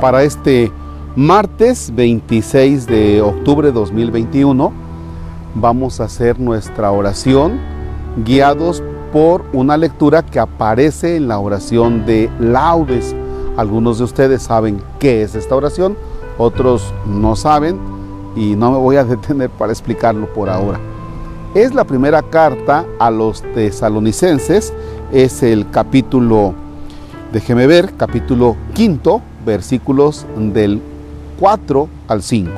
para este martes 26 de octubre de 2021 vamos a hacer nuestra oración guiados por una lectura que aparece en la oración de laudes. Algunos de ustedes saben qué es esta oración, otros no saben y no me voy a detener para explicarlo por ahora. Es la primera carta a los tesalonicenses, es el capítulo, déjeme ver, capítulo quinto, versículos del 4 al 5.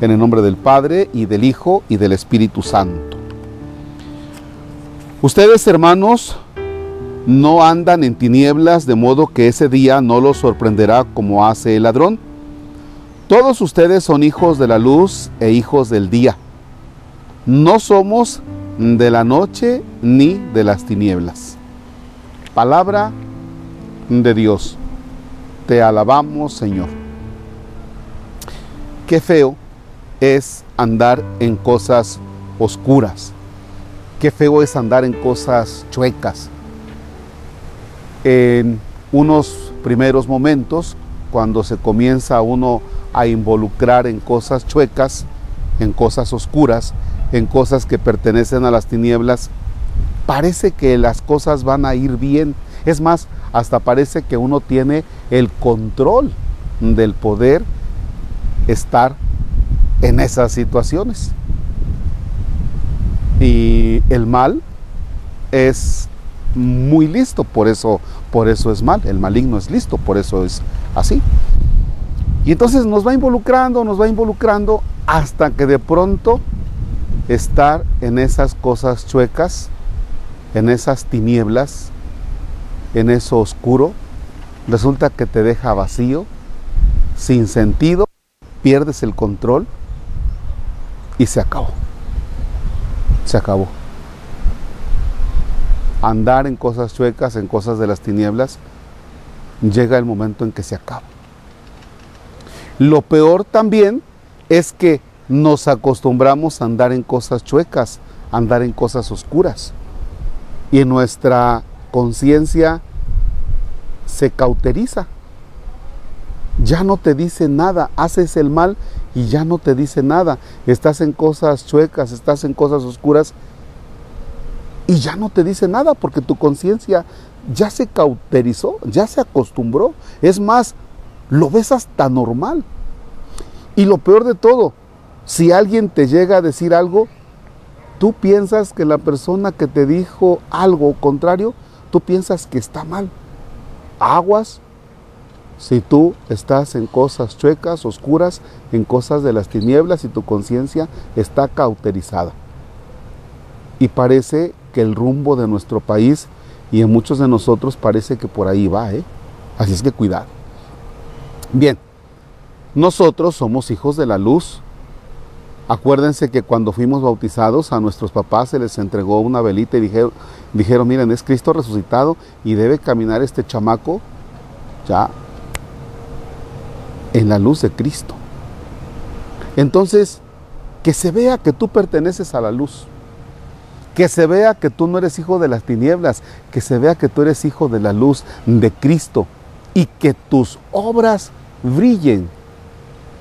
En el nombre del Padre y del Hijo y del Espíritu Santo. Ustedes, hermanos, no andan en tinieblas de modo que ese día no los sorprenderá como hace el ladrón. Todos ustedes son hijos de la luz e hijos del día. No somos de la noche ni de las tinieblas. Palabra de Dios. Te alabamos, Señor. Qué feo es andar en cosas oscuras. Qué feo es andar en cosas chuecas. En unos primeros momentos, cuando se comienza uno a involucrar en cosas chuecas, en cosas oscuras, en cosas que pertenecen a las tinieblas, parece que las cosas van a ir bien. Es más, hasta parece que uno tiene el control del poder estar en esas situaciones. Y el mal es muy listo, por eso, por eso es mal. El maligno es listo, por eso es así. Y entonces nos va involucrando, nos va involucrando hasta que de pronto estar en esas cosas chuecas, en esas tinieblas, en eso oscuro, resulta que te deja vacío, sin sentido, pierdes el control y se acabó. Se acabó. Andar en cosas chuecas, en cosas de las tinieblas, llega el momento en que se acaba. Lo peor también es que nos acostumbramos a andar en cosas chuecas, a andar en cosas oscuras. Y nuestra conciencia se cauteriza. Ya no te dice nada, haces el mal y ya no te dice nada. Estás en cosas chuecas, estás en cosas oscuras y ya no te dice nada porque tu conciencia ya se cauterizó, ya se acostumbró. Es más, lo ves hasta normal. Y lo peor de todo, si alguien te llega a decir algo, tú piensas que la persona que te dijo algo contrario, tú piensas que está mal. Aguas si tú estás en cosas chuecas, oscuras, en cosas de las tinieblas y tu conciencia está cauterizada. Y parece que el rumbo de nuestro país y en muchos de nosotros parece que por ahí va, ¿eh? Así es que cuidado. Bien, nosotros somos hijos de la luz, Acuérdense que cuando fuimos bautizados a nuestros papás se les entregó una velita y dijeron, dijeron, miren, es Cristo resucitado y debe caminar este chamaco ya en la luz de Cristo. Entonces, que se vea que tú perteneces a la luz, que se vea que tú no eres hijo de las tinieblas, que se vea que tú eres hijo de la luz de Cristo y que tus obras brillen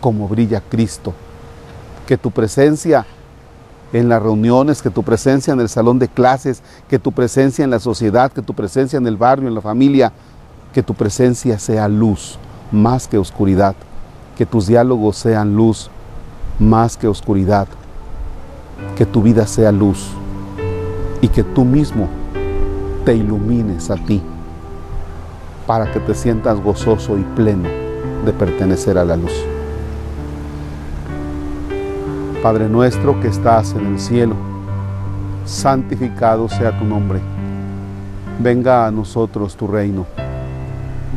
como brilla Cristo que tu presencia en las reuniones, que tu presencia en el salón de clases, que tu presencia en la sociedad, que tu presencia en el barrio, en la familia, que tu presencia sea luz más que oscuridad, que tus diálogos sean luz más que oscuridad, que tu vida sea luz y que tú mismo te ilumines a ti para que te sientas gozoso y pleno de pertenecer a la luz. Padre nuestro que estás en el cielo, santificado sea tu nombre. Venga a nosotros tu reino.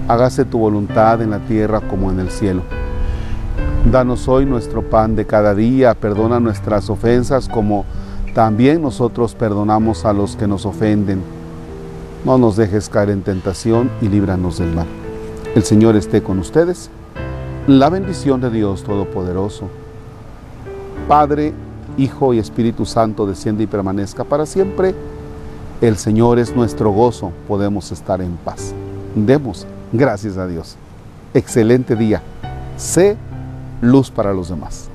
Hágase tu voluntad en la tierra como en el cielo. Danos hoy nuestro pan de cada día, perdona nuestras ofensas como también nosotros perdonamos a los que nos ofenden. No nos dejes caer en tentación y líbranos del mal. El Señor esté con ustedes. La bendición de Dios Todopoderoso. Padre, Hijo y Espíritu Santo desciende y permanezca para siempre. El Señor es nuestro gozo, podemos estar en paz. Demos gracias a Dios. excelente día. Sé luz para los demás.